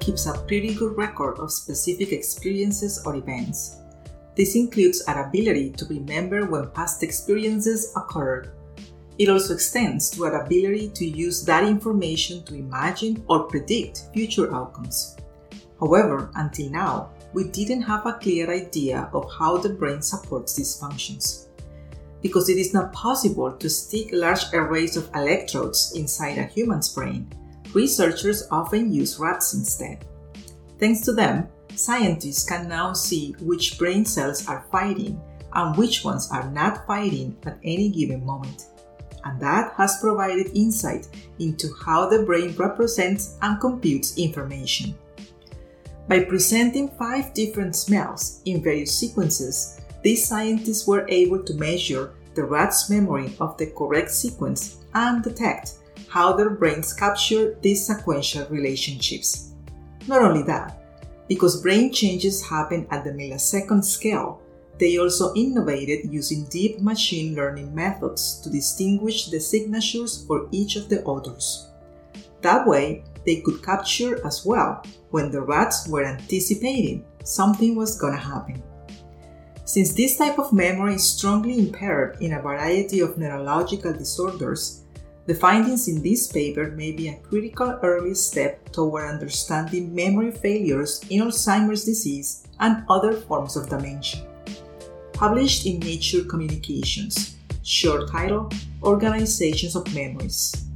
keeps a pretty good record of specific experiences or events. This includes our ability to remember when past experiences occurred. It also extends to our ability to use that information to imagine or predict future outcomes. However, until now, we didn't have a clear idea of how the brain supports these functions. Because it is not possible to stick large arrays of electrodes inside a human's brain, researchers often use rats instead. Thanks to them, scientists can now see which brain cells are fighting and which ones are not fighting at any given moment. And that has provided insight into how the brain represents and computes information. By presenting five different smells in various sequences, these scientists were able to measure the rat's memory of the correct sequence and detect how their brains capture these sequential relationships. Not only that, because brain changes happen at the millisecond scale, they also innovated using deep machine learning methods to distinguish the signatures for each of the odors. That way, they could capture as well when the rats were anticipating something was gonna happen. Since this type of memory is strongly impaired in a variety of neurological disorders, the findings in this paper may be a critical early step toward understanding memory failures in Alzheimer's disease and other forms of dementia. Published in Nature Communications, short title Organizations of Memories.